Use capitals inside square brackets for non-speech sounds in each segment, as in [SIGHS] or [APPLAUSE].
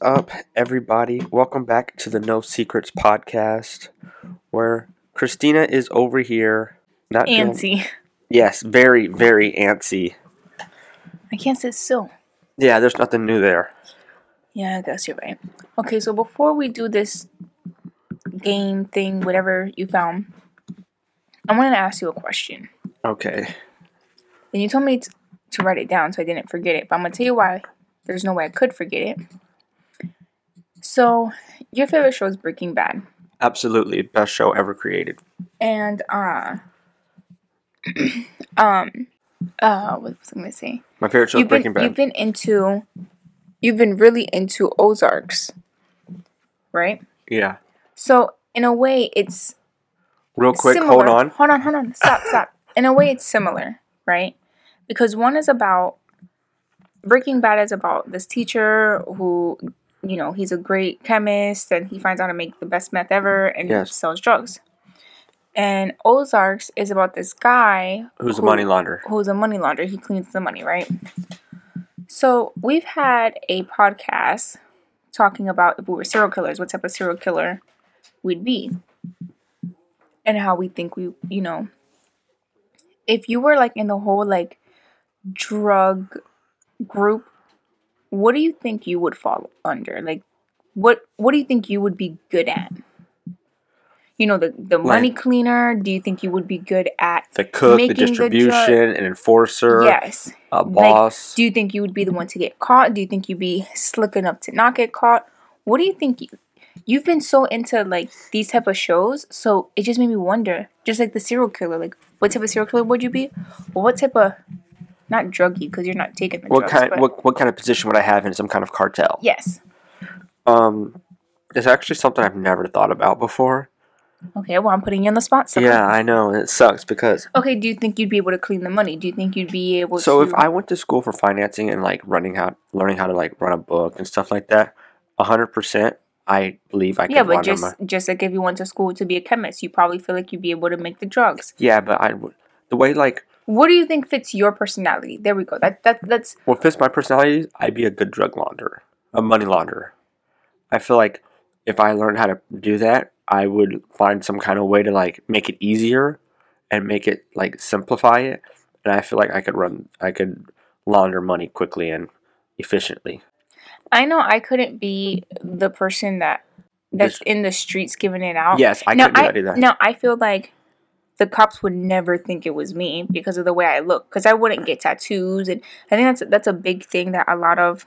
up, everybody? Welcome back to the No Secrets podcast, where Christina is over here. Not doing- Antsy. yes, very, very antsy. I can't sit still. Yeah, there's nothing new there. Yeah, I guess you're right. Okay, so before we do this game thing, whatever you found, I wanted to ask you a question. Okay. And you told me to write it down so I didn't forget it, but I'm gonna tell you why. There's no way I could forget it. So, your favorite show is Breaking Bad, Absolutely, best show ever created. and uh, [CLEARS THROAT] um, uh, what was I gonna say? My favorite show you've been Breaking Bad. you've been into, you've been really into Ozarks, right? yeah. So in a way, it's Real quick, similar. hold on. hold on, hold on, stop, stop. In a way, it's similar, right? Because one is about Breaking Bad is about this teacher who, you know, he's a great chemist and he finds out how to make the best meth ever and Yes. sells drugs. And Ozarks is about this guy Who's a money launderer? who's a money launderer. He cleans the money, right? So we've had a podcast talking about if we were serial killers, what type of serial killer we'd be, and how we think we, you know, if you were like in the whole like drug group, what do you think you would fall under? Like, what what do you think you would be good at? You know, the the money Like- cleaner. Do you think you would be good at The cook, the making the distribution, an enforcer, Yes. a Like, boss. do you think you would be the one to get caught? Do you think you'd be slick enough to not get caught? What do you think? You, you've been so into like these type of shows, so it just made me wonder. Just like the serial killer, like what type of serial killer would you be? What type of not druggy because you're not taking the what drugs. kind? but- What what kind of position would I have in some kind of cartel? Yes. Um, it's actually something I've never thought about before. Okay. Well, I'm putting you on the spot. sucker. Yeah, I know, and it sucks because Okay. Do you think you'd be able to clean the money? Do you think you'd be able to so to? if I went to school for financing and like running how learning how to like run a book and stuff like that, hundred percent, I believe I could yeah, but run just my just like if you went to school to be a chemist, you probably feel like you'd be able to make the drugs. yeah, but I would the way like What do you think fits your personality? There we go. That that that's what fits my personality, I'd be a good drug launderer, a money launderer. I feel like if I learned how to do that, I would find some kind of way to like make it easier and make it like simplify it. And I feel like I could run, I could launder money quickly and efficiently. I know I couldn't be the person that that's This- in the streets giving it out. Yes, I now, could do I, that either. No, I feel like the cops would never think it was me because of the way I look. Because I wouldn't get tattoos, and I think that's that's a big thing that a lot of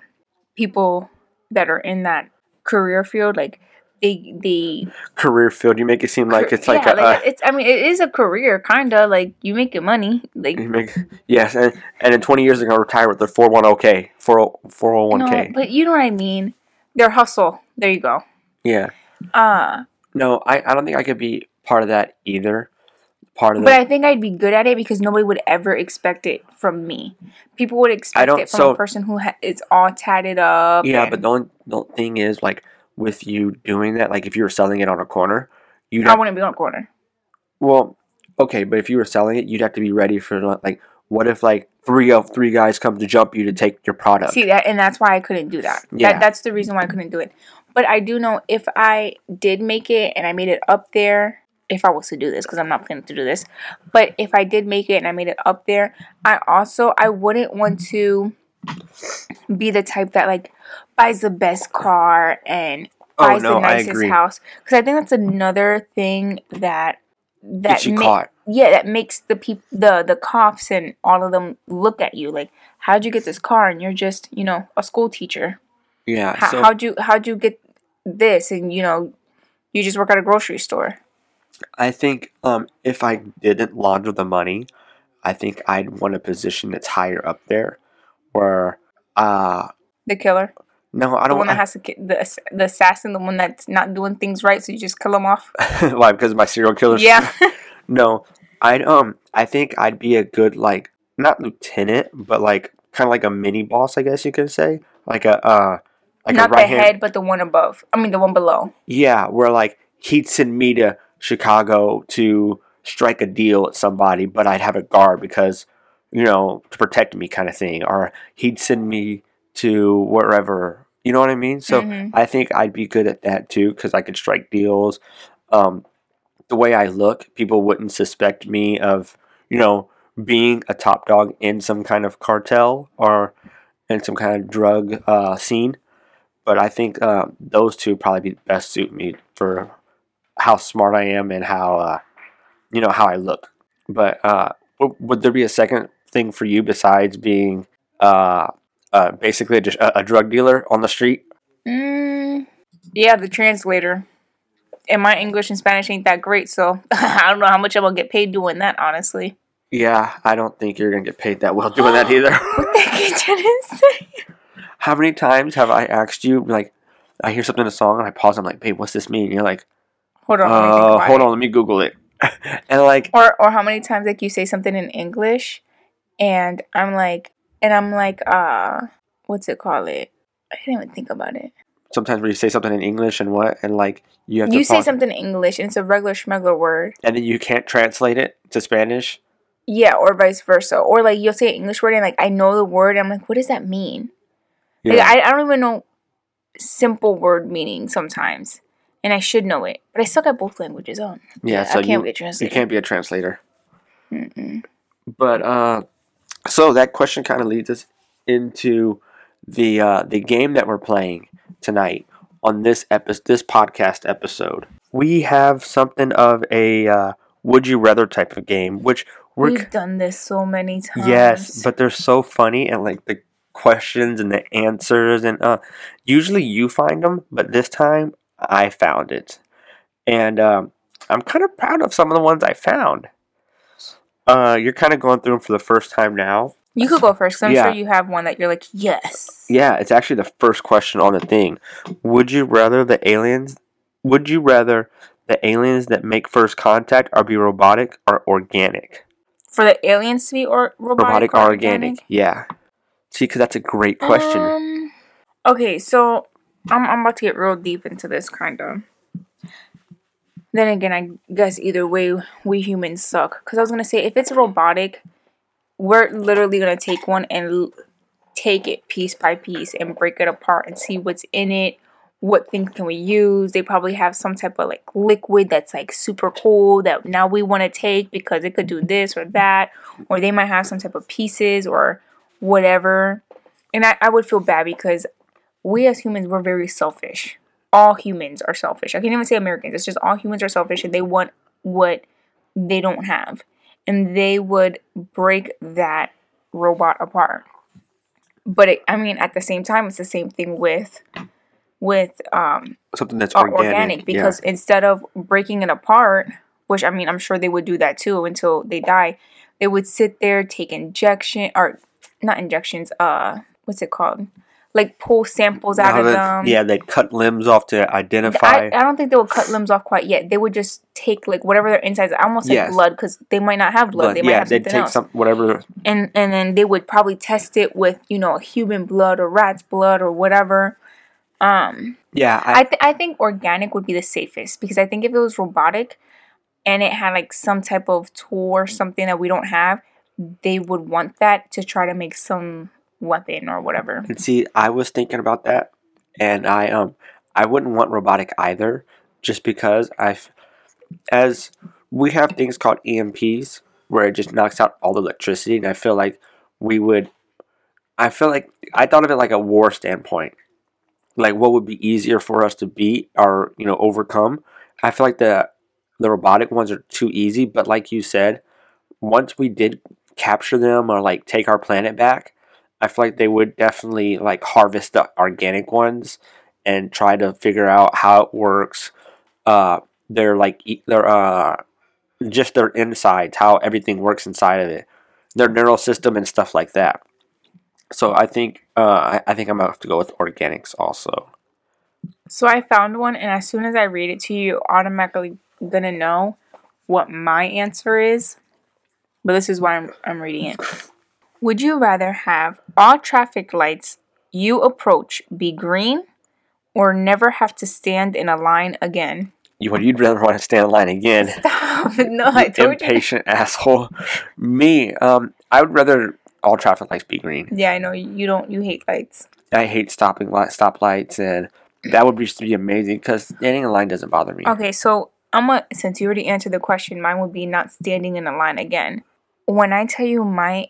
people that are in that career field, like they they Career field, you make it seem like it's like yeah, a. like uh, it's. I mean, it is a career, kind of like you make making money, like. you make, yes, and, and in 20 years they're to retire with their 401k, 401k. No, but you know what I mean. Their hustle. There you go. yeah. Uh No, I, I don't think I could be part of that either. Part of But the. I think I'd be good at it because nobody would ever expect it from me. People would expect it from so- a person who ha- is all tatted up. yeah, and- but the only the thing is, like, with you doing that, like, if you were selling it on a corner, you'd I wouldn't be on a corner. well, okay, but if you were selling it, you'd have to be ready for, like, what if, like, three of three guys come to jump you to take your product? See that, and that's why I couldn't do that. Yeah. That that's the reason why I couldn't do it. But I do know if I did make it and I made it up there, if I was to do this, because I'm not planning to do this, but if I did make it and I made it up there, I also I wouldn't want to be the type that like buys the best car and Oh, buys no, the nicest house because I think that's another thing that that Gets you ma- caught. yeah that makes the people the the cops and all of them look at you like how'd you get this car? And you're just you know a school teacher. Yeah, How, so how'd you how'd you get this? And you know you just work at a grocery store I think um, if I didn't launder the money, I think I'd want a position that's higher up there, where uh the killer? No, I don't The one that want has to the the assassin the one that's not doing things right so you just kill him off? [LAUGHS] Why because of my serial killers. yeah. [LAUGHS] No, I'd um I think I'd be a good like not lieutenant, but like kind of like a mini boss, I guess you could say, like a uh like not a right the hand. head but the one above. I mean the one below. Yeah, where like he'd send me to Chicago to strike a deal with somebody, but I'd have a guard because you know to protect me, kind of thing. Or he'd send me to wherever You know what I mean? So Mhm. I think I'd be good at that too because I could strike deals. Um, the way I look, people wouldn't suspect me of, you know, being a top dog in some kind of cartel or in some kind of drug uh, scene. But I think uh, those two probably be best suit me for how smart I am and how, uh, you know, how I look. But uh, w- would there be a second thing for you besides being uh, uh, basically just a, a drug dealer on the street? Mm, yeah, the translator. And my English and Spanish ain't that great, so [LAUGHS] I don't know how much I'm gonna get paid doing that. Honestly, Yeah, I don't think you're gonna get paid that well doing that [GASPS] either. what the you trying to say? How many times have I asked you like, I hear something in a song and I pause. I'm like, babe, what's this mean? And you're like, Hold on, let me think uh, hold on, let me Google it. [LAUGHS] and like, Or or how many times like you say something in English, and I'm like, and I'm like, uh, what's it called? It. I can't even think about it. sometimes where you say something in English and what, and like you have to You say something in English, and it's a regular schmegler word. and then you can't translate it to Spanish. Yeah, or vice versa. Or like you'll say an English word, and like I know the word, I'm like, what does that mean? Yeah, Like, I, I don't even know simple word meaning sometimes, and I should know it, but I still got both languages. on. yeah. So I can't you, be a you can't be a translator. Mm-mm. But uh, so that question kind of leads us into the uh, the game that we're playing tonight on this episode, this podcast episode. We have something of a uh, would you rather type of game, which we're We've done this so many times. yes, but they're so funny and like the questions and the answers and uh, usually you find them, but this time I found it, and um, I'm kind of proud of some of the ones I found. Uh, you're kind of going through them for the first time now. you could go first. I'm Yeah. sure you have one that you're like, yes. Yeah, it's actually the first question on the thing. Would you rather the aliens? Would you rather the aliens that make first contact are be robotic or organic? For the aliens to be or robotic, Robotic or organic? Yeah. See, because that's a great question. Um, okay, so I'm I'm about to get real deep into this kind of. Then again, I guess either way, we humans suck. Because I was gonna say, if it's robotic, we're literally gonna take one and l- take it piece by piece and break it apart and see what's in it. What things can we use? They probably have some type of like liquid that's like super cool that now we want to take because it could do this or that, or they might have some type of pieces or whatever. And I, I would feel bad because we as humans, we're very selfish. All humans are selfish. I can't even say Americans. It's just all humans are selfish and they want what they don't have. And they would break that robot apart. But it, I mean, at the same time, it's the same thing with with um, Something that's organic. organic, yeah. because instead of breaking it apart, which I mean, I'm sure they would do that too until they die, they would sit there, take injection or not injections, uh, what's it called? Like pull samples out of them. yeah, they'd cut limbs off to identify. I don't think they would cut limbs off quite yet. They would just take like whatever their insides, I almost like Yes. blood because they might not have blood. but they might yeah, have they'd take else. some whatever. and and then they would probably test it with you know human blood or rat's blood or whatever. Um, Yeah, I, I th- I think organic would be the safest because I think if it was robotic and it had like some type of tool or something that we don't have, they would want that to try to make some weapon or whatever. And see, I was thinking about that, and I um, I wouldn't want robotic either, just because I've, as we have things called EMPs where it just knocks out all the electricity, and I feel like we would, I feel like I thought of it like a war standpoint, like what would be easier for us to beat or you know overcome. I feel like the the robotic ones are too easy, but like you said, once we did capture them or like take our planet back. I feel like they would definitely like harvest the organic ones and try to figure out how it works. Uh, they're like they're uh, just their insides, how everything works inside of it, their neural system and stuff like that. So I think uh, I, I think I'm gonna have to go with organics also. So I found one, and as soon as I read it to you, you're automatically gonna know what my answer is. But this is why I'm, I'm reading it. Would you rather have all traffic lights you approach be green or never have to stand in a line again? You you'd rather want to stand in line again? Stop. [LAUGHS] No, I you told you. impatient asshole. Me, um, I would rather all traffic lights be green. Yeah, I know you don't. You hate lights. I hate stopping light stoplights, and that would just be amazing because standing in line doesn't bother me. Okay, so I'm a since you already answered the question, mine would be not standing in a line again. When I tell you my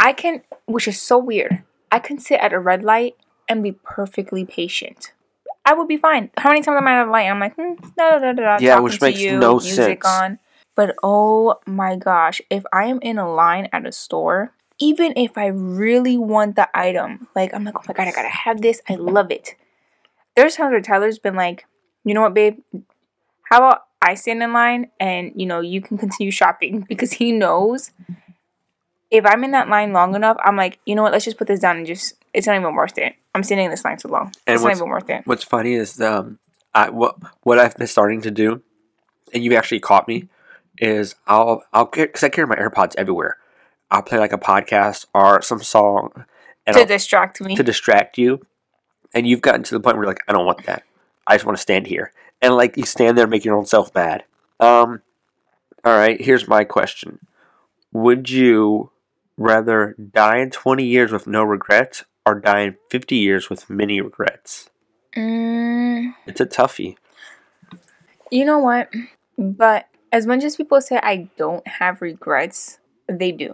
I can which is so weird. I can sit at a red light and be perfectly patient. I would be fine. How many times am I at a light? I'm like, hmm, da, da, da, da, Yeah, which makes you, no music sense. on. But oh my gosh, if I am in a line at a store, even if I really want the item, like I'm like, oh my god, I gotta have this. I love it. There's times where Tyler's been like, you know what, babe? How about I stand in line and you know you can continue shopping [LAUGHS] because he knows if I'm in that line long enough, I'm like, you know what? Let's just put this down and just. It's not even worth it. I'm standing in this line too long. And it's not even worth it. What's funny is um, I what what I've been starting to do, and you've actually caught me, is I'll I'll because I carry my AirPods everywhere. I'll play like a podcast or some song, To I'll, distract me. to distract you, and you've gotten to the point where you're like, I don't want that. I just want to stand here, and like you stand there, and make your own self mad. Um, all right. Here's my question: Would you rather die in 20 years with no regrets, or die in 50 years with many regrets? Mm, It's a toughie. you know what? But as much as people say I don't have regrets, they do.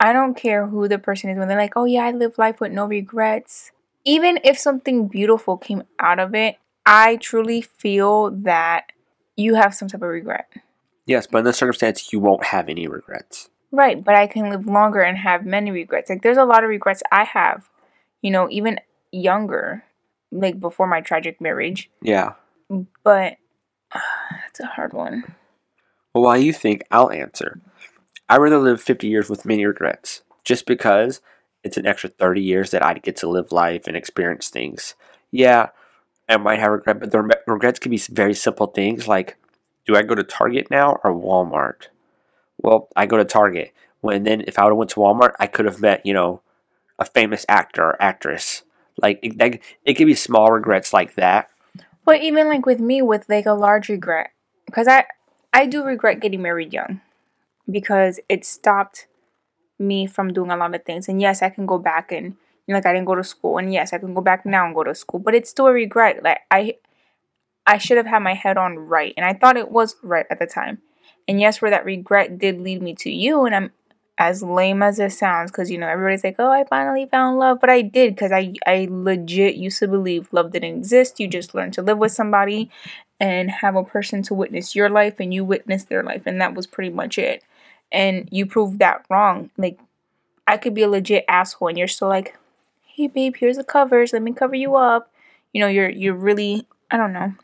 I don't care who the person is when they're like, oh yeah, I live life with no regrets. Even if something beautiful came out of it, I truly feel that you have some type of regret. Yes, but in this circumstance, you won't have any regrets. Right, but I can live longer and have many regrets. Like there's a lot of regrets I have, you know, even younger, like before my tragic marriage. Yeah. But [SIGHS] that's a hard one. Well, while you think, I'll answer. I'd rather live 50 years with many regrets, just because it's an extra 30 years that I'd get to live life and experience things. Yeah, I might have regret, but the regrets can be very simple things like, do I go to Target now or Walmart? Well, I go to Target. When then, if I would have went to Walmart, I could have met, you know, a famous actor or actress. Like it, that, it could be small regrets like that. But even like with me, with like a large regret, because I I do regret getting married young, because it stopped me from doing a lot of things. And yes, I can go back and you know, like I didn't go to school, and yes, I can go back now and go to school, but it's still a regret. Like I I should have had my head on right, and I thought it was right at the time. And yes, where that regret did lead me to you, and I'm as lame as it sounds, because you know everybody's like, "Oh, I finally found love," but I did, because I I legit used to believe love didn't exist. You just learn to live with somebody, and have a person to witness your life, and you witness their life, and that was pretty much it. And you proved that wrong. Like I could be a legit asshole, and you're still like, "Hey, babe, here's the covers. Let me cover you up." You know, you're you're really I don't know.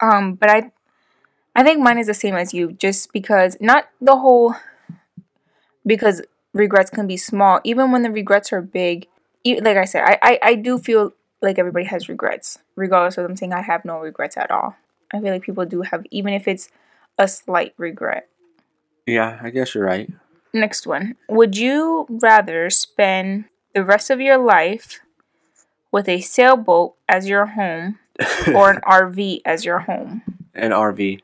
Um, but I I think mine is the same as you, just because not the whole because regrets can be small, even when the regrets are big. Like I said, I, I, I do feel like everybody has regrets, regardless of them saying I have no regrets at all. I feel like people do have, even if it's a slight regret. Yeah, I guess you're right. Next one. Would you rather spend the rest of your life with a sailboat as your home or an [LAUGHS] RV as your home? An RV.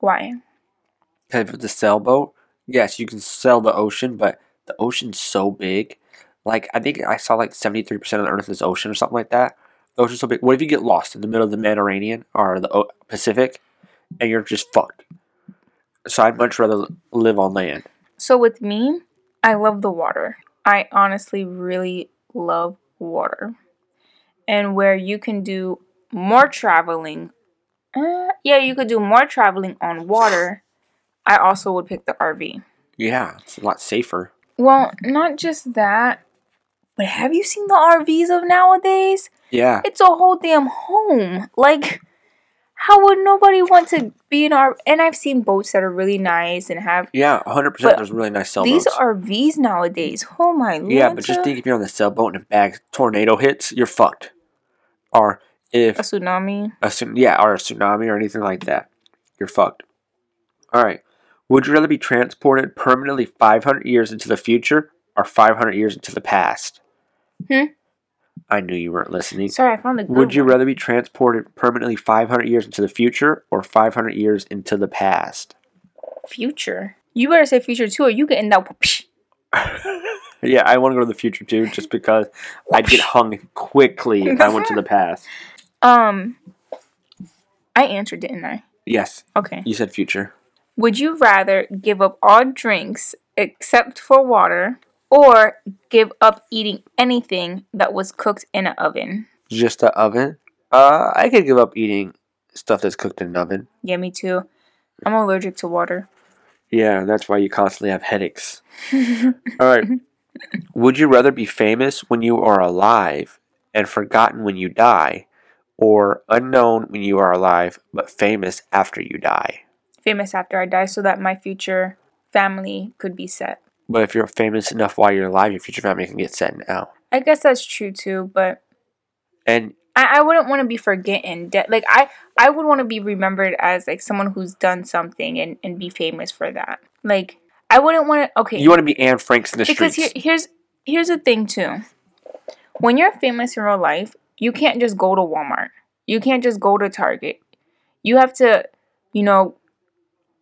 Why? If it's the sailboat, yes, you can sail the ocean, but the ocean's so big. Like I think I saw like seventy three percent of the Earth is ocean or something like that. The ocean's so big. What if you get lost in the middle of the Mediterranean or the o- Pacific, and you're just fucked? So I'd much rather live on land. So with me, I love the water. I honestly really love water. And where you can do more traveling, uh, yeah, you could do more traveling on water. I also would pick the RV. Yeah, it's a lot safer. Well, not just that, but have you seen the RVs of nowadays? Yeah, It's a whole damn home. Like, how would nobody want to be in our? And I've seen boats that are really nice and have yeah, hundred percent. But There's really nice sailboats. these RVs nowadays. Oh my lord. yeah, but just think if you're on the sailboat and a bad tornado hits, you're fucked. Or if a tsunami. a yeah, or a tsunami or anything like that, you're fucked. All right. Would you rather be transported permanently 500 years into the future or 500 years into the past? Hmm? I knew you weren't listening. Sorry, I found a Would you one. rather be transported permanently 500 years into the future or 500 years into the past? future? You better say future too, or you getting that. Psh. [LAUGHS] Yeah, I want to go to the future too, just because I'd get hung quickly if I went to [LAUGHS] the past. Um, I answered, didn't I? Yes, Okay. you said future. Would you rather give up all drinks except for water, or give up eating anything that was cooked in an oven? Just the oven. Uh, I could give up eating stuff that's cooked in an oven. Yeah, me too. I'm allergic to water. Yeah, that's why you constantly have headaches. [LAUGHS] All right. Would you rather be famous when you are alive and forgotten when you die, or unknown when you are alive but famous after you die? Famous after I die, so that my future family could be set. But if you're famous enough while you're alive, your future family can get set now. I guess that's true too, but And I, I wouldn't want to be forgotten. De- like I, I would want to be remembered as like someone who's done something and, and be famous for that. Like I wouldn't want to. Okay, you want to be Anne Franks in the because streets. here, here's here's the thing too. When you're famous in real life, you can't just go to Walmart. You can't just go to Target. You have to, you know,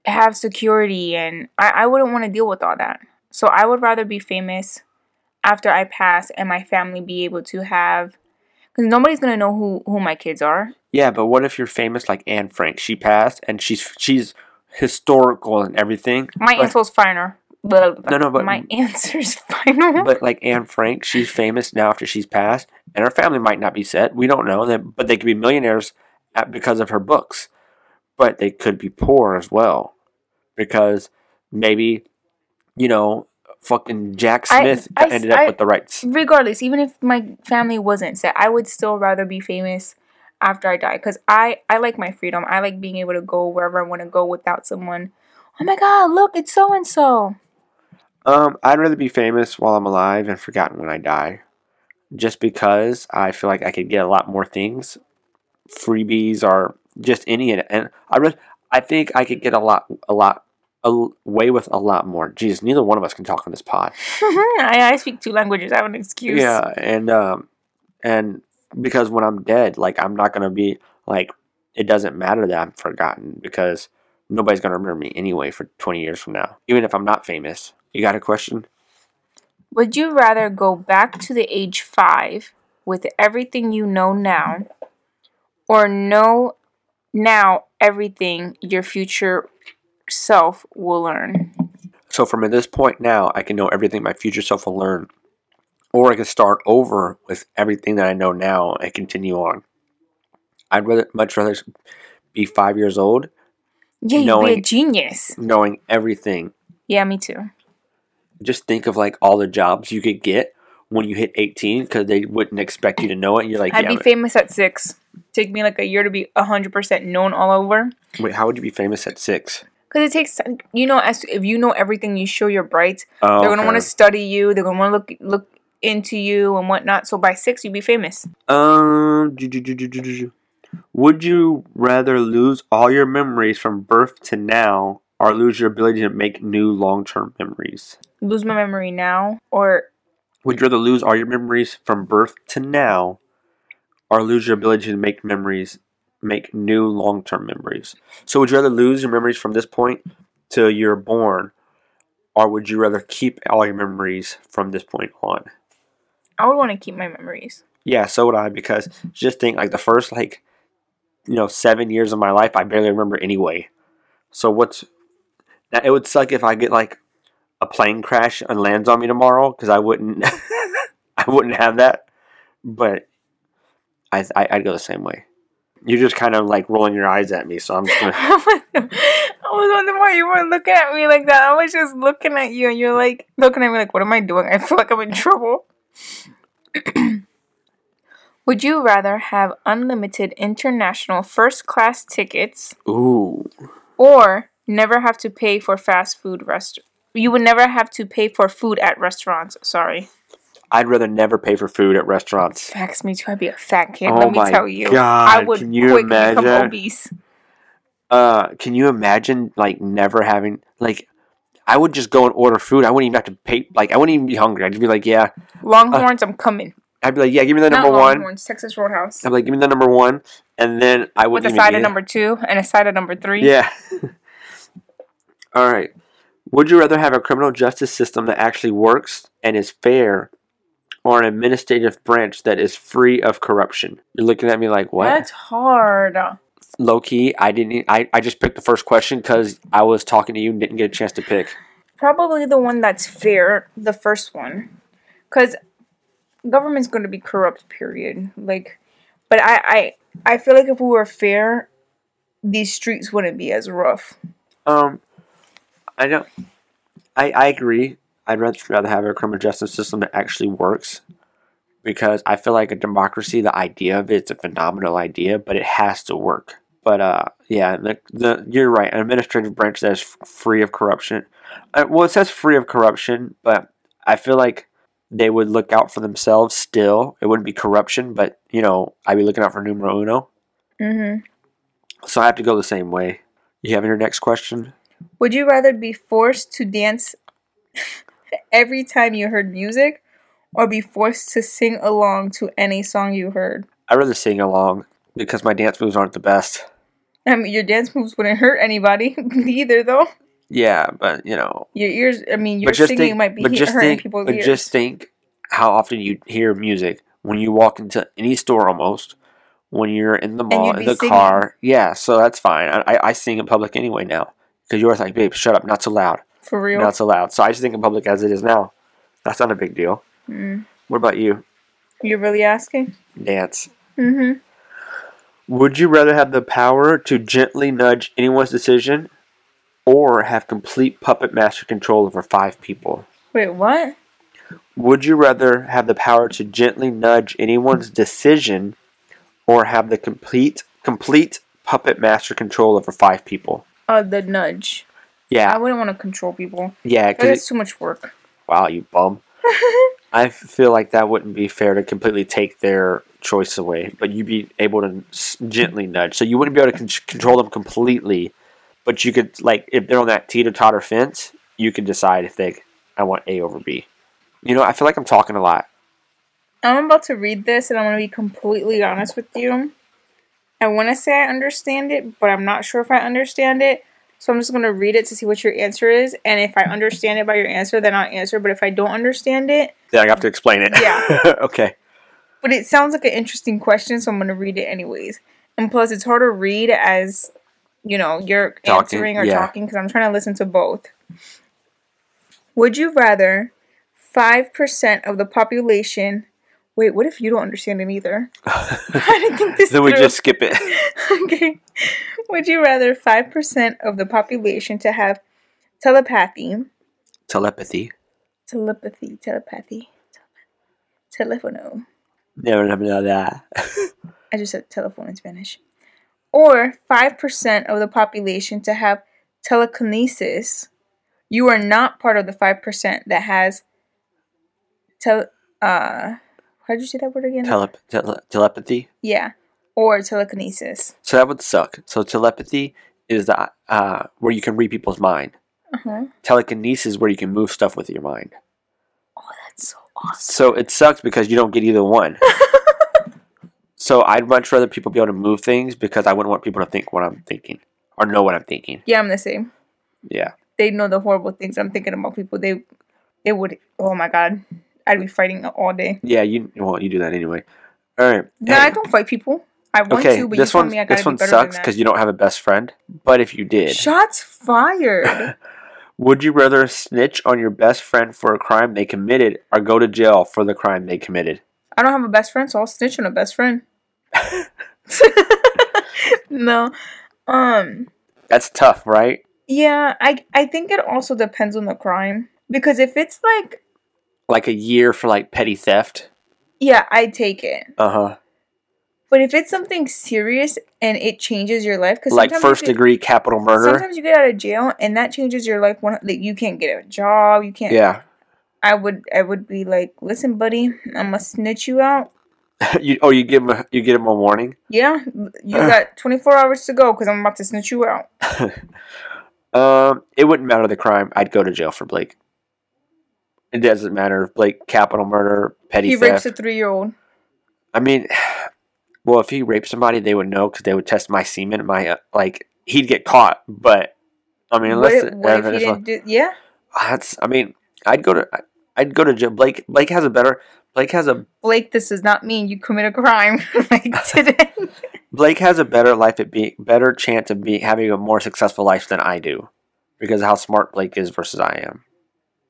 have security, and I, I wouldn't want to deal with all that. So I would rather be famous after I pass and my family be able to have, because nobody's gonna know who who my kids are. yeah, but what if you're famous like Anne Frank? She passed and she's she's historical and everything. My but- answer's final. Blah. No, no, but- my [LAUGHS] answer's final. but like Anne Frank, she's famous now after she's passed, and her family might not be set. We don't know that, but they could be millionaires at, because of her books. But they could be poor as well, because maybe, you know, fucking Jack I- Smith I- ended up I- with the rights. regardless, even if my family wasn't set, I would still rather be famous after I die because I I like my freedom. I like being able to go wherever I want to go without someone. Oh my God! Look, it's so and so. Um, I'd rather be famous while I'm alive and forgotten when I die, just because I feel like I could get a lot more things, freebies are just any, and I really, I think I could get a lot, a lot, away with a lot more. Jeez, neither one of us can talk on this pod. [LAUGHS] I, I speak two languages. I have an excuse. Yeah, and um, and because when I'm dead, like I'm not gonna be like it doesn't matter that I'm forgotten because nobody's gonna remember me anyway for 20 years from now, even if I'm not famous. You got a question? Would you rather go back to the age five with everything you know now, or know now everything your future self will learn? So from this point now, I can know everything my future self will learn, or I can start over with everything that I know now and continue on. I'd rather much rather be five years old, Yeah, you'd be a Knowing- genius. knowing everything. Yeah, me too. Just think of like all the jobs you could get when you hit 18 because they wouldn't expect you to know it. And you're like, I'd yeah, be but- famous at six. Take me like a year to be hundred percent known all over. wait, how would you be famous at six? Because it takes, you know, as if you know everything, you show you're bright. Oh, They're gonna want to study you. They're gonna want to look look into you and whatnot. So by six, you'd be famous. Um, would you rather lose all your memories from birth to now, or lose your ability to make new long-term memories? Lose my memory now, or Would you rather lose all your memories from birth to now, or lose your ability to make memories, make new long-term memories? So, would you rather lose your memories from this point till you're born, or would you rather keep all your memories from this point on? I would want to keep my memories. Yeah, so would I because just think like the first like you know seven years of my life I barely remember anyway. So what's now it would suck if I get like a plane crash and lands on me tomorrow because I wouldn't [LAUGHS] I wouldn't have that. But I, I I'd go the same way. You're just kind of like rolling your eyes at me, so I'm just gonna. [LAUGHS] I was wondering why you weren't looking at me like that. I was just looking at you, and you're like looking at me like, "What am I doing?" I feel like I'm in trouble. [CLEARS THROAT] Would you rather have unlimited international first class tickets Ooh, or never have to pay for fast food rest? You would never have to pay for food at restaurants. Sorry. I'd rather never pay for food at restaurants. Facts me too. I'd be a fat kid. Oh Let me tell you. God, I would can you quick become imagine? obese. Uh, can you imagine like never having like? I would just go and order food. I wouldn't even have to pay. Like I wouldn't even be hungry. I'd just be like, yeah. Longhorns, I'm coming. I'd be like, yeah, give me the Not number one. Texas Roadhouse. I'd be like, give me the number one, and then I would With a side of number two and a side of number three. Yeah. [LAUGHS] All right. Would you rather have a criminal justice system that actually works and is fair, or an administrative branch that is free of corruption? You're looking at me like what? That's hard. Low key, I didn't. I, I just picked the first question because I was talking to you and didn't get a chance to pick. Probably the one that's fair, the first one. Because government's going to be corrupt, period. Like, but I, I, I feel like if we were fair, these streets wouldn't be as rough. Um, I don't. I I agree. I'd rather rather have a criminal justice system that actually works, because I feel like a democracy, the idea of it's a phenomenal idea, but it has to work. But uh, yeah, the, the you're right. An administrative branch that is free of corruption. Uh, well, it says free of corruption, but I feel like they would look out for themselves. Still, it wouldn't be corruption, but you know, I'd be looking out for numero uno. Mm-hmm. So I have to go the same way. You have your next question? Would you rather be forced to dance [LAUGHS] every time you heard music, or be forced to sing along to any song you heard? I'd rather sing along because my dance moves aren't the best. I mean, your dance moves wouldn't hurt anybody [LAUGHS] either, though. Yeah, but you know, Your ears, I mean, your singing think, might be but just hurting think, people's but ears. just think how often you hear music when you walk into any store almost. When you're in the mall, in the singing. car, yeah, so that's fine. I, I, I sing in public anyway now because you're like, babe, shut up, not so loud, For real. not so loud. So I just think in public as it is now. That's not a big deal. Mm. What about you? You're really asking? Dance. Mm-hmm. Would you rather have the power to gently nudge anyone's decision or have complete puppet master control over five people? Wait, what? Would you rather have the power to gently nudge anyone's decision or have the complete complete puppet master control over five people? Uh, the nudge. Yeah. I wouldn't want to control people. yeah, That's cuz too much work. wow, you bum. [LAUGHS] I feel like that wouldn't be fair to completely take their choice away, but you'd be able to s- gently nudge. So you wouldn't be able to con- control them completely, but you could like if they're on that teeter totter fence, you could decide if they I want A over B. You know, I feel like I'm talking a lot. I'm about to read this and I'm going to be completely honest with you. I want to say I understand it, but I'm not sure if I understand it. So I'm just going to read it to see what your answer is. And if I understand it by your answer, then I'll answer. But if I don't understand it, Then I have to explain it. Yeah. [LAUGHS] okay. but it sounds like an interesting question, so I'm going to read it anyways. And plus, it's hard to read as, you know, you're Talking, answering or yeah. talking because I'm trying to listen to both. Would you rather 5% of the population. Wait, what if you don't understand it either? [LAUGHS] [LAUGHS] I didn't think this then we through. just skip it. [LAUGHS] okay. Would you rather 5% of the population to have telepathy, Telepathy. telepathy, telepathy, telephono? Never, never know that. I just said telephone in Spanish. Or 5% of the population to have telekinesis. You are not part of the 5% that has tele uh how did you say that word again? Telep- tele- telepathy. yeah. Or telekinesis. So that would suck. So telepathy is the uh, where you can read people's mind. Uh-huh. Telekinesis is where you can move stuff with your mind. Oh, that's so awesome. So it sucks because you don't get either one. [LAUGHS] so I'd much rather people be able to move things because I wouldn't want people to think what I'm thinking or know what I'm thinking. Yeah, I'm the same. Yeah. They know the horrible things I'm thinking about people. They they would oh my god. I'd be fighting all day. Yeah, you well, you do that anyway. All right. No, I don't fight people. I want okay, to, but this you one me I gotta this one sucks because you don't have a best friend. But if you did, [LAUGHS] Shots fired. [LAUGHS] would you rather snitch on your best friend for a crime they committed or go to jail for the crime they committed? I don't have a best friend, so I'll snitch on a best friend. [LAUGHS] no. Um That's tough, right? yeah, I I think it also depends on the crime. Because if it's like Like a year for like petty theft. yeah, I'd take it. Uh huh. But if it's something serious and it changes your life, because Like first degree capital murder. Sometimes you get out of jail and that changes your life. One, like you can't get a job. You can't. Yeah. I would. I would be like, listen, buddy, I'm gonna snitch you out. [LAUGHS] you, oh, you give him a, you get him a warning. Yeah, you got [LAUGHS] 24 hours to go because I'm about to snitch you out. [LAUGHS] Um, it wouldn't matter the crime. I'd go to jail for Blake. It doesn't matter if Blake capital murder, petty He theft. rapes a three year old. I mean, well, if he raped somebody, they would know because they would test my semen. My uh, like, he'd get caught, but I mean, What, unless if- what if he didn't do? Yeah. That's. I mean, I'd go to. I'd go to jail. Blake. Blake has a better. Blake has a. Blake, this does not mean you commit a crime [LAUGHS] like today. [LAUGHS] Blake has a better life at being better chance of being having a more successful life than I do, because of how smart Blake is versus I am,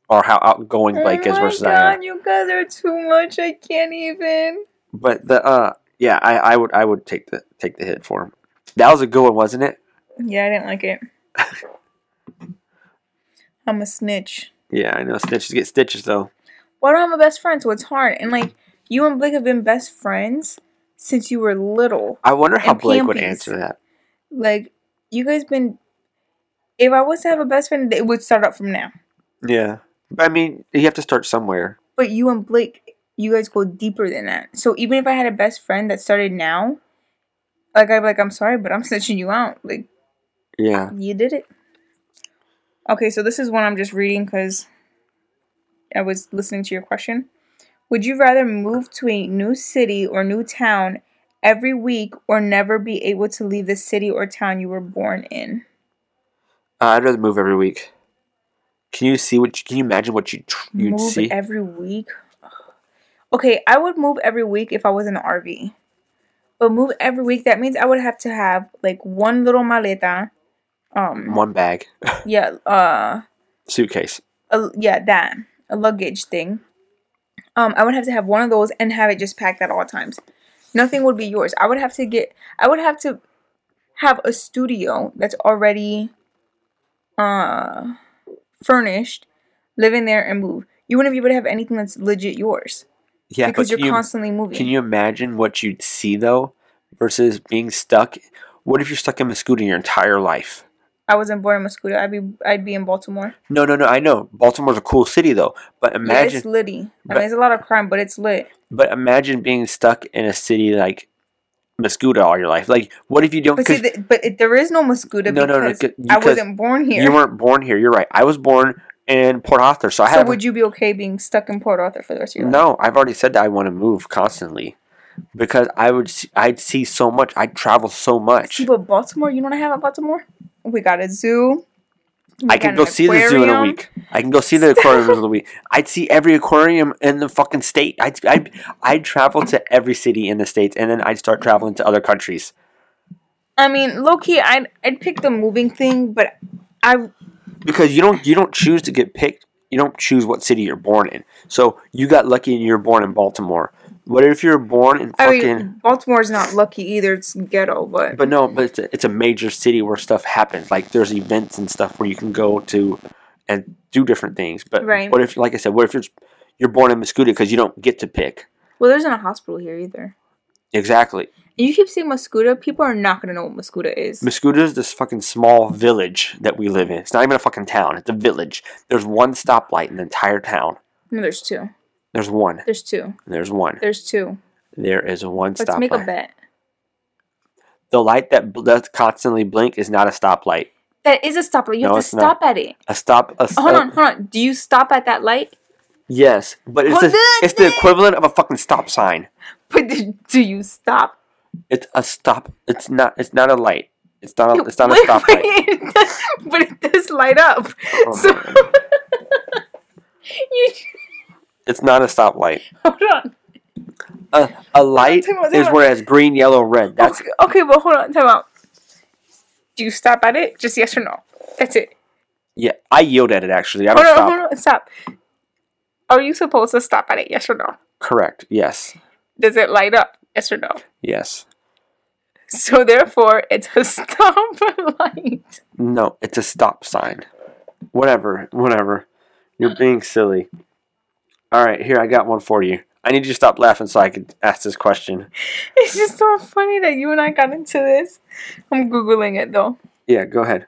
or how outgoing Blake oh is versus God, I am. you guys are too much. I can't even. But the uh, yeah, I, I would I would take the take the hit for him. That was a good one, wasn't it? Yeah, I didn't like it. [LAUGHS] I'm a snitch. Yeah, I know. Stitches get stitches though. Well, I don't have a best friend, so it's hard. And like, you and Blake have been best friends since you were little. I wonder how Blake would answer that. Like, you guys been. If I was to have a best friend, it would start up from now. Yeah, I mean, you have to start somewhere. But you and Blake, you guys go deeper than that. So even if I had a best friend that started now, like I'd be like, I'm sorry, but I'm [LAUGHS] snitching you out. Like, Yeah. you did it. Okay, so this is one I'm just reading because I was listening to your question. Would you rather move to a new city or new town every week or never be able to leave the city or town you were born in? Uh, I'd rather move every week. Can you see what? You, can you imagine what you tr- you'd move see? every week. Okay, I would move every week if I was in an RV. But move every week that means I would have to have like one little maleta. Um One bag, [LAUGHS] yeah, uh suitcase. a, yeah, that a luggage thing. Um, I would have to have one of those and have it just packed at all times. Nothing would be yours. I would have to get. I would have to have a studio that's already uh furnished, live in there and move. You wouldn't be able to have anything that's legit yours Yeah, because you're you, constantly moving. can you imagine what you'd see though, versus being stuck? What if you're stuck in Mascoutah your entire life? I wasn't born in Mascoutah. I'd be I'd be in Baltimore. No, no, no. I know Baltimore's a cool city though, but Yeah, imagine, it's litty. I mean, there's a lot of crime, but it's lit. but imagine being stuck in a city like Mascoutah all your life. Like, what if you don't? But see, 'cause th- but it, there is no Mascoutah No, no, no, because I wasn't born here. you weren't born here. You're right. I was born in Port Arthur, so I so have. would you be okay being stuck in Port Arthur for the rest of your life? No, I've already said that I want to move constantly because I would. See, I'd see so much. I'd travel so much. See, but Baltimore, you know what I have at Baltimore? We got a zoo. I can go see the zoo in a week. I can go see the aquarium in a week. I'd see every aquarium in the fucking state. I'd, I'd, I'd travel to every city in the states, and then I'd start traveling to other countries. I mean, low key, I'd I'd pick the moving thing, but I Because you don't you don't choose to get picked. You don't choose what city you're born in. So you got lucky and you're born in Baltimore. What if you're born in I fucking? mean, Baltimore's not lucky either. It's ghetto, but But no, but it's a, it's a major city where stuff happens. Like there's events and stuff where you can go to and do different things. But Right. what if, like I said, what if you're you're born in Mascoutah because you don't get to pick? well, there's not a hospital here either. Exactly. You keep saying Mascoutah, people are not gonna know what Mascoutah is. Mascoutah is this fucking small village that we live in. It's not even a fucking town. It's a village. There's one stoplight in the entire town. no, there's two. There's one. There's two. There's one. There's two. There is one stoplight. Let's make a bet. The light that bl- does constantly blink is not a stoplight. That is a stoplight. You No, have to not. stop at it. A stop. A, Hold on, hold on. Do you stop at that light? Yes, but it's Hold the, it's the equivalent of a fucking stop sign. But do, you stop? It's a stop. It's not. It's not a light. It's not. A, [LAUGHS] it's not a Wait, stoplight. it does- but it does light up. Oh, so [LAUGHS] you It's not a stoplight. [LAUGHS] hold on. A, a light Time out, time is out. where it has green, yellow, red. That's okay, okay, but hold on. Time out. Do you stop at it? Just yes or no. That's it. yeah. I yield at it actually. I Hold don't on, stop. hold on. Stop. Are you supposed to stop at it? Yes or no? Correct. Yes. Does it light up? Yes or no? Yes. So therefore, it's a [LAUGHS] stop light. No. It's a stop sign. Whatever. Whatever. You're being silly. All right. Here, I got one for you. I need you to stop laughing so I can ask this question. [LAUGHS] It's just so funny that you and I got into this. I'm googling it though. Yeah. Go ahead.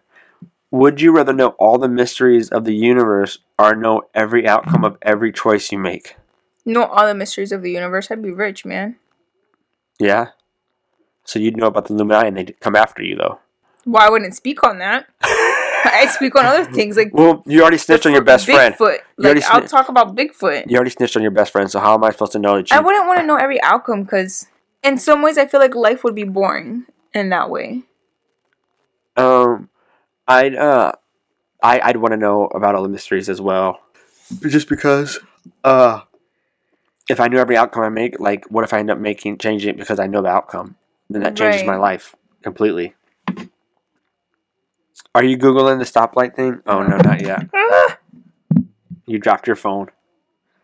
Would you rather know all the mysteries of the universe or know every outcome of every choice you make? Know all the mysteries of the universe. I'd be rich, man. Yeah. So you'd know about the Illuminati and they'd come after you, though. Well, I wouldn't speak on that. [LAUGHS] I speak on other things like Well, you already snitched on your best friend. Bigfoot. You already Like I'll sni- talk about Bigfoot. You already snitched on your best friend, so how am I supposed to know that you? I wouldn't want to know every outcome because, in some ways, I feel like life would be boring in that way. um, I'd uh, I, I'd want to know about all the mysteries as well. Just because, uh, if I knew every outcome I make, like, what if I end up making changing it because I know the outcome? Then that changes my life completely. Are you googling the stoplight thing? Oh no, not yet. [LAUGHS] Ah! You dropped your phone.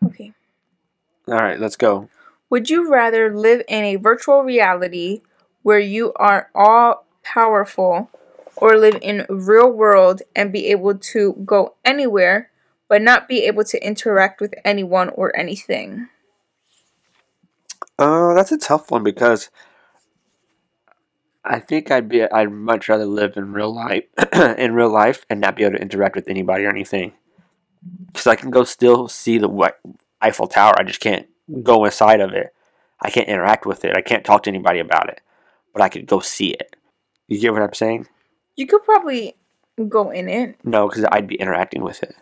Okay. All right, let's go. Would you rather live in a virtual reality where you are all powerful or live in real world and be able to go anywhere but not be able to interact with anyone or anything? Uh, that's a tough one because I think I'd be I'd much rather live in real life [CLEARS THROAT] in real life and not be able to interact with anybody or anything. Because I can go still see the Eiffel Tower. I just can't go inside of it. I can't interact with it. I can't talk to anybody about it. But I could go see it. You get what I'm saying? You could probably go in it. No, because I'd be interacting with it.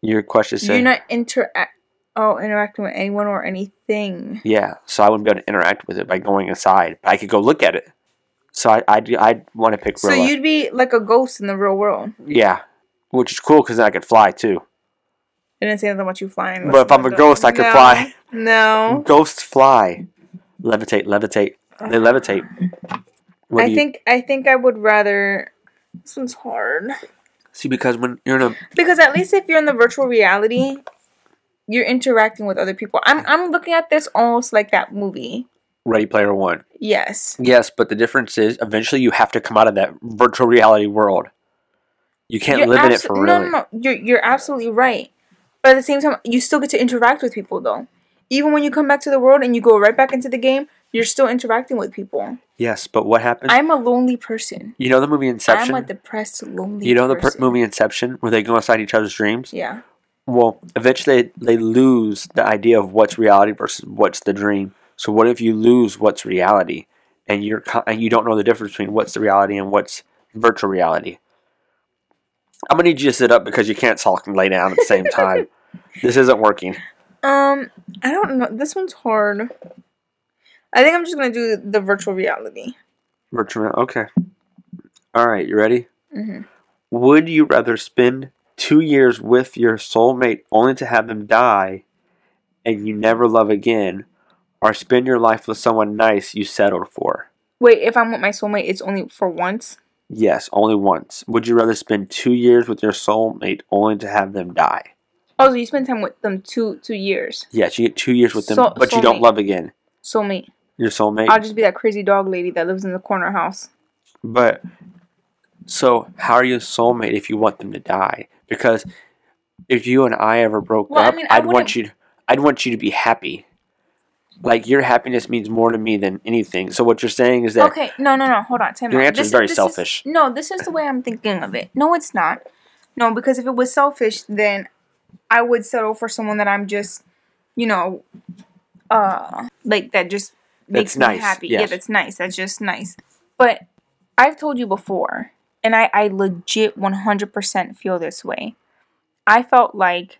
Your question said, You're not interact oh interacting with anyone or anything. yeah. So I wouldn't be able to interact with it by going inside. But I could go look at it. So I, I'd I'd want to pick So real life. you'd be like a ghost in the real world. Yeah, which is cool because I could fly too. I didn't say anything about you flying. But if I'm a ghost, I could No. fly. No. Ghosts fly, levitate, levitate. They levitate. What I you think I think I would rather. This one's hard see? Because when you're in a because at least if you're in the virtual reality, you're interacting with other people. I'm I'm looking at this almost like that movie. Ready Player One, Yes. yes, but the difference is eventually you have to come out of that virtual reality world. You can't You're live in it abso- for no, no, no. You're you're absolutely right. But at the same time, you still get to interact with people though. Even when you come back to the world and you go right back into the game, you're still interacting with people. Yes, but what happens? I'm a lonely person. you know the movie Inception. I'm a depressed, lonely. you know the per- movie Inception where they go inside each other's dreams. Yeah. Well, eventually they, they lose the idea of what's reality versus what's the dream. So what if you lose what's reality, and you're and you don't know the difference between what's the reality and what's virtual reality? I'm gonna need you to sit up because you can't talk and lay down at the same time. [LAUGHS] this isn't working. Um, I don't know. This one's hard. I think I'm just gonna do the virtual reality. Virtual. Okay. All right. You ready? hmm Would you rather spend two years with your soulmate only to have them die, and you never love again, or spend your life with someone nice you settled for? Wait, if I'm with my soulmate, it's only for once. Yes, only once. Would you rather spend two years with your soulmate only to have them die? Oh, so you spend time with them two two years. Yes, you get two years with them, Soul- but you don't soulmate. love again. Soulmate. Your soulmate. I'll just be that crazy dog lady that lives in the corner house. But so, how are you a soulmate if you want them to die? Because if you and I ever broke Well, I up, mean, I I'd want wouldn't- you. I'd want you to be happy. Like your happiness means more to me than anything. So what you're saying is that Okay, no, no, no. Hold on. Time Your out. answer's This very selfish. no, this is the way I'm thinking of it. No, it's not. No, because if it was selfish, then I would settle for someone that I'm just, you know, uh, like that just makes That's me nice, happy. Yeah, yes. that's nice. That's just nice. But I've told you before, and I, I legit 100% feel this way. I felt like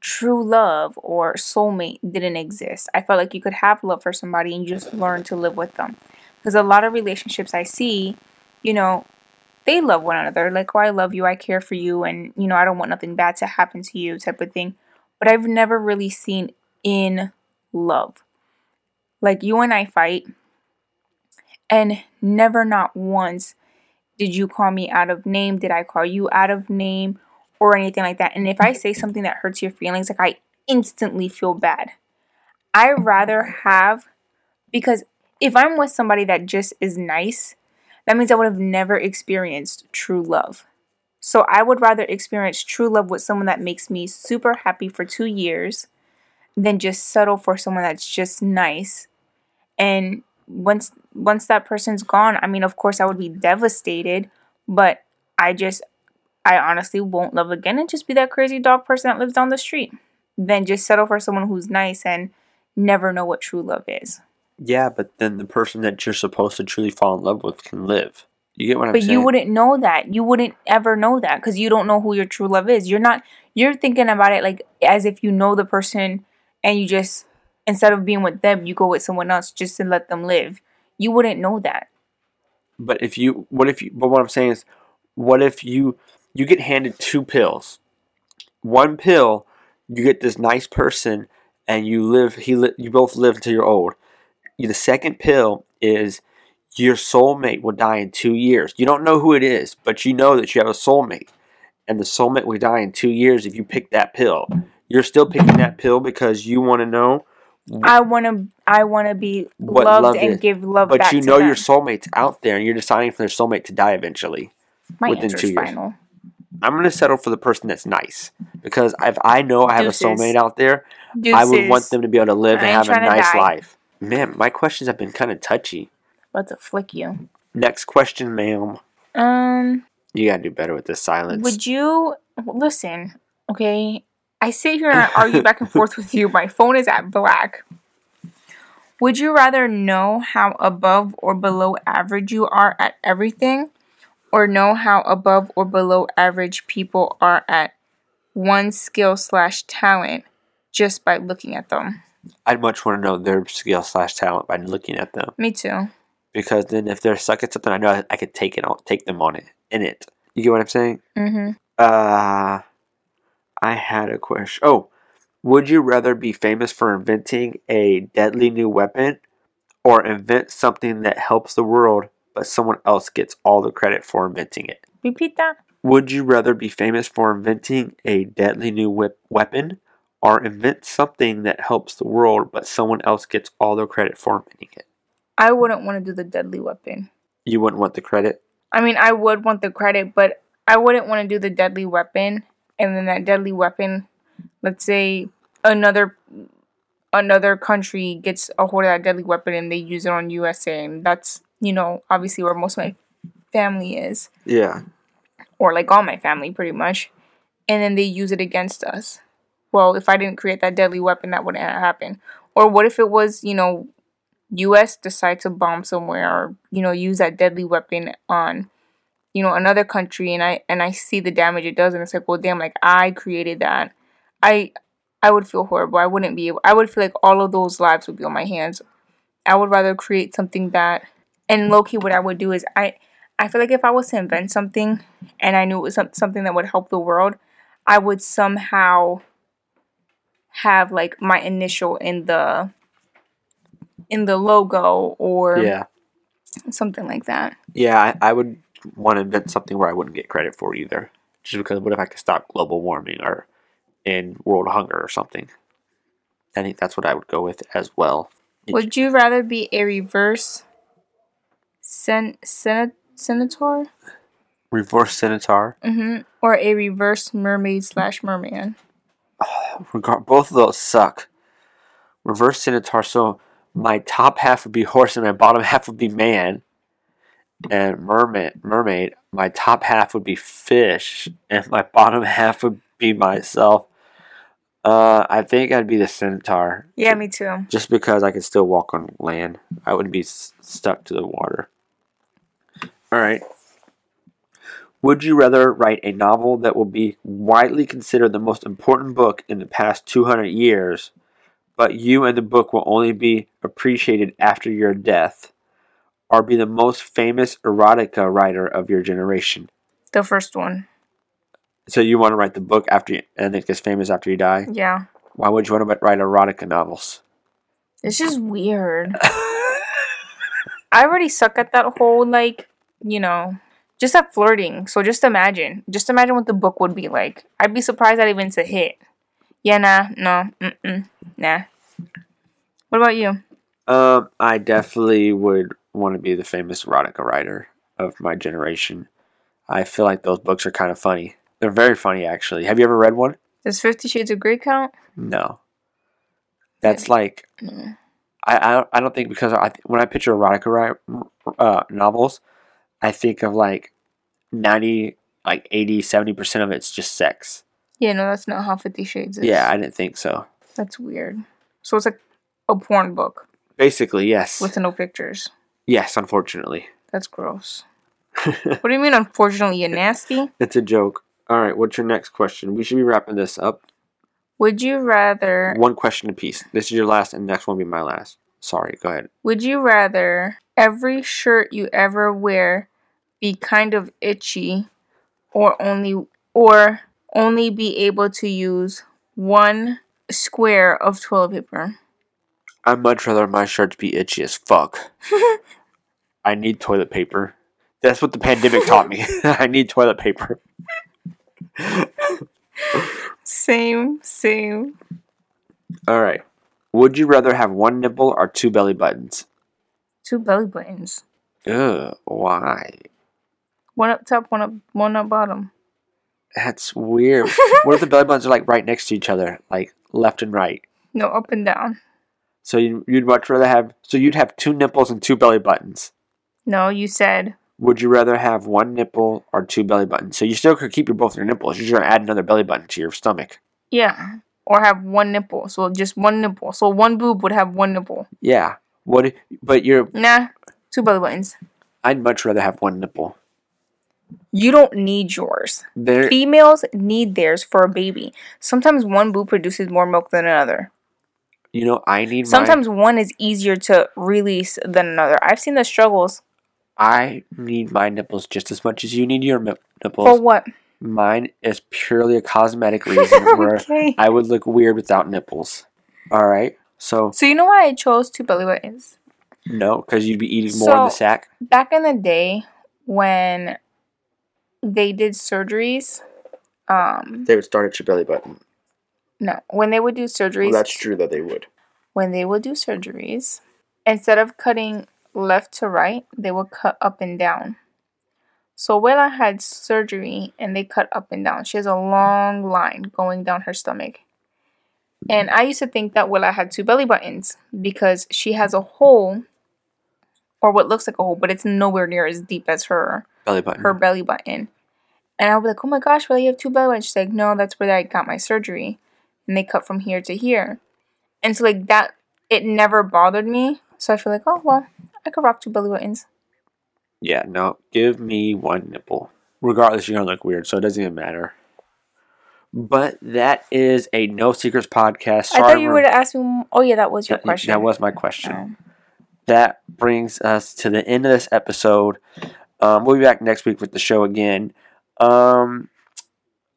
true love or soulmate didn't exist. I felt like you could have love for somebody and you just learn to live with them. Because a lot of relationships I see, you know, they love one another. Like, oh, I love you, I care for you, and, you know, I don't want nothing bad to happen to you, type of thing. But I've never really seen in love. Like, you and I fight, and never, not once, did you call me out of name? Did I call you out of name? Or anything like that. And if I say something that hurts your feelings, like, I instantly feel bad. I rather have, because if I'm with somebody that just is nice, that means I would have never experienced true love. So I would rather experience true love with someone that makes me super happy for two years than just settle for someone that's just nice. And once once that person's gone, I mean, of course, I would be devastated, but I just, I honestly won't love again and just be that crazy dog person that lives down the street. Then just settle for someone who's nice and never know what true love is. yeah, but then the person that you're supposed to truly fall in love with can live. You get what I'm But saying? But you wouldn't know that. You wouldn't ever know that because you don't know who your true love is. You're not. You're thinking about it like as if you know the person, and you just instead of being with them, you go with someone else just to let them live. You wouldn't know that. But if you, what if you? But what I'm saying is, what if you you get handed two pills. One pill, you get this nice person, and you live. He li- you both live until you're old. The second pill is your soulmate will die in two years. You don't know who it is, but you know that you have a soulmate, and the soulmate will die in two years if you pick that pill. You're still picking that pill because you want to know, I want to. I want to be loved love and is. give love but you know your soulmate's out there, and you're deciding for their soulmate to die eventually. My within two years. final. I'm gonna settle for the person that's nice because if I know I have Deuces. a soulmate out there, I would want them to be able to live and have a nice life. Man, my questions have been kind of touchy. About to flick you. Next question, ma'am. Um. You gotta do better with this silence. Would you listen? Okay, I sit here and I argue back and forth with you. My phone is at black. Would you rather know how above or below average you are at everything, or know how above or below average people are at one skill slash talent just by looking at them? I'd much want to know their skill slash talent by looking at them Me too. because then if they're suck at something, I know I, I could take it on, take them on it in it. You get what I'm saying? Mm-hmm. Uh, I had a question. Oh, would you rather be famous for inventing a deadly new weapon or invent something that helps the world but someone else gets all the credit for inventing it? Repeat that. Would you rather be famous for inventing a deadly new whip- weapon or invent something that helps the world but someone else gets all the credit for inventing it? I wouldn't want to do the deadly weapon. You wouldn't want the credit? I mean, I would want the credit, but I wouldn't want to do the deadly weapon, and then that deadly weapon, let's say another another country gets a hold of that deadly weapon and they use it on USA, and that's you know obviously where most of my family is, Yeah. or like all my family pretty much, and then they use it against us. Well, if I didn't create that deadly weapon, that wouldn't happen. Or what if it was you know US decide to bomb somewhere or you know use that deadly weapon on you know another country and I and I see the damage it does and it's like well damn like I created that I I would feel horrible I wouldn't be able I would feel like all of those lives would be on my hands I would rather create something that and low key what I would do is I I feel like if I was to invent something and I knew it was something that would help the world I would somehow have like my initial in the in the logo or Yeah. something like that. Yeah, I, I would want to invent something where I wouldn't get credit for either. Just because what if I could stop global warming or in world hunger or something? I think that's what I would go with as well. Would you rather be a reverse sen- sen- senator Reverse Centaur. hmm or a reverse mermaid slash merman? [SIGHS] Regard both of those suck. Reverse senator, So my top half would be horse and my bottom half would be man. And mermaid, mermaid. My top half would be fish, and my bottom half would be myself. Uh, I think I'd be the centaur. Yeah, me too. just because I could still walk on land. I wouldn't be s- stuck to the water. All right. Would you rather write a novel that will be widely considered the most important book in the past 200 years, but you and the book will only be appreciated after your death, or be the most famous erotica writer of your generation? The first one. So you want to write the book after you, and it gets famous after you die? Yeah. Why would you want to write erotica novels? It's just weird. [LAUGHS] I already suck at that whole like, you know, just at flirting. So just imagine, just imagine what the book would be like. I'd be surprised that even it's a hit. Yeah, nah, no, mm-mm, nah. What about you? Um, I definitely would want to be the famous erotica writer of my generation. I feel like those books are kind of funny. They're very funny, actually. Have you ever read one? Does Fifty Shades of Grey count? No. That's like No. I I don't, I don't think because I when I picture erotica ri- uh, novels, I think of like ninety like 80 70 percent of it's just sex. Yeah, no, that's not how Fifty Shades is. Yeah, I didn't think so. That's weird. So it's like a porn book Basically, yes, with no pictures. yes. Unfortunately, That's gross. [LAUGHS] What do you mean, unfortunately, You're nasty? it's a joke. All right, what's your next question? We should be wrapping this up. Would you rather One question apiece. This is your last, and next one will be my last. Sorry, go ahead. Would you rather every shirt you ever wear be kind of itchy or only or only be able to use one square of toilet paper. I'd much rather my shirts be itchy as fuck. [LAUGHS] I need toilet paper. That's what the pandemic taught me. [LAUGHS] [LAUGHS] I need toilet paper. Same, same. All right. Would you rather have one nipple or two belly buttons? Two belly buttons. Ugh, why? One up top, one up one up bottom. That's weird. what if the belly buttons are like right next to each other, like left and right? No, up and down. So you- you'd much rather have. So you'd have two nipples and two belly buttons. No, you said Would you rather have one nipple or two belly buttons? So you still could keep your both your nipples. You're just gonna add another belly button to your stomach. yeah. Or have one nipple. So just one nipple. So one boob would have one nipple. Yeah. What? if- But you're. Nah. Two belly buttons. I'd much rather have one nipple. You don't need yours. There. Females need theirs for a baby. Sometimes one boob produces more milk than another. You know, I need. Sometimes one is easier to release than another. I've seen the struggles. I need my nipples just as much as you need your mi- For what? Mine is purely a cosmetic [LAUGHS] reason where okay. I would look weird without nipples. All right. So So you know why I chose two belly buttons? no, because you'd be eating more in the So- sack. Back in the day when they did surgeries, um They would start at your belly button. no, when they would do surgeries Well, that's true that they would. when they would do surgeries, instead of cutting left to right, they would cut up and down. So Willa had surgery and they cut up and down. She has a long line going down her stomach. And I used to think that Willa had two belly buttons because she has a hole or what looks like a hole, but it's nowhere near as deep as her Belly button. her belly button. And I was like, oh my gosh, Willa, you have two belly buttons. She's like, no, that's where I got my surgery. And they cut from here to here. And so, like, that, it never bothered me. So I feel like, oh, well, I could rock two belly buttons. Yeah, no. Give me one nipple. Regardless, you're gonna look weird, so it doesn't even matter. But that is a no secrets podcast. I thought you we're- were to ask me, oh, yeah, that was your that, question. That was my question. Oh. that brings us to the end of this episode. Um, we'll be back next week with the show again. Um,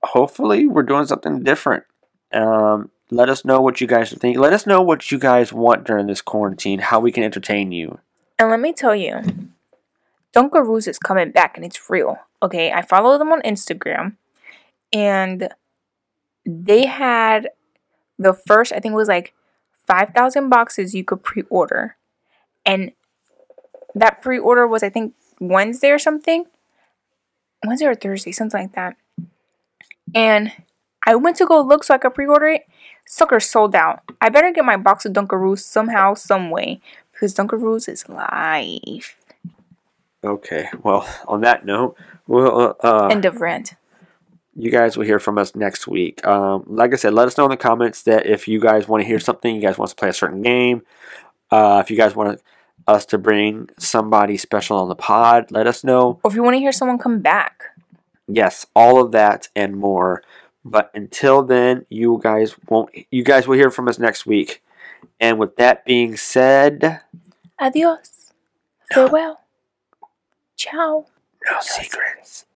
hopefully, we're doing something different. Um, let us know what you guys think. Let us know what you guys want during this quarantine, how we can entertain you. And let me tell you, Dunkaroos is coming back and it's real. Okay, I follow them on Instagram and they had the first, I think it was like 5,000 boxes you could pre order. And that pre order was, I think, Wednesday or something. Wednesday or Thursday, something like that. And I went to go look so I could pre order it. Sucker sold out. I better get my box of Dunkaroos somehow, some way because Dunkaroos is life. Okay, well, on that note, we'll, uh, End of rant. you guys will hear from us next week. Um, like I said, let us know in the comments that if you guys want to hear something, you guys want to play a certain game, uh, if you guys want us to bring somebody special on the pod, let us know. Or if you want to hear someone come back, Yes, all of that and more. But until then, you guys won't. You guys will hear from us next week. And with that being said, adios, farewell, ciao. no secrets.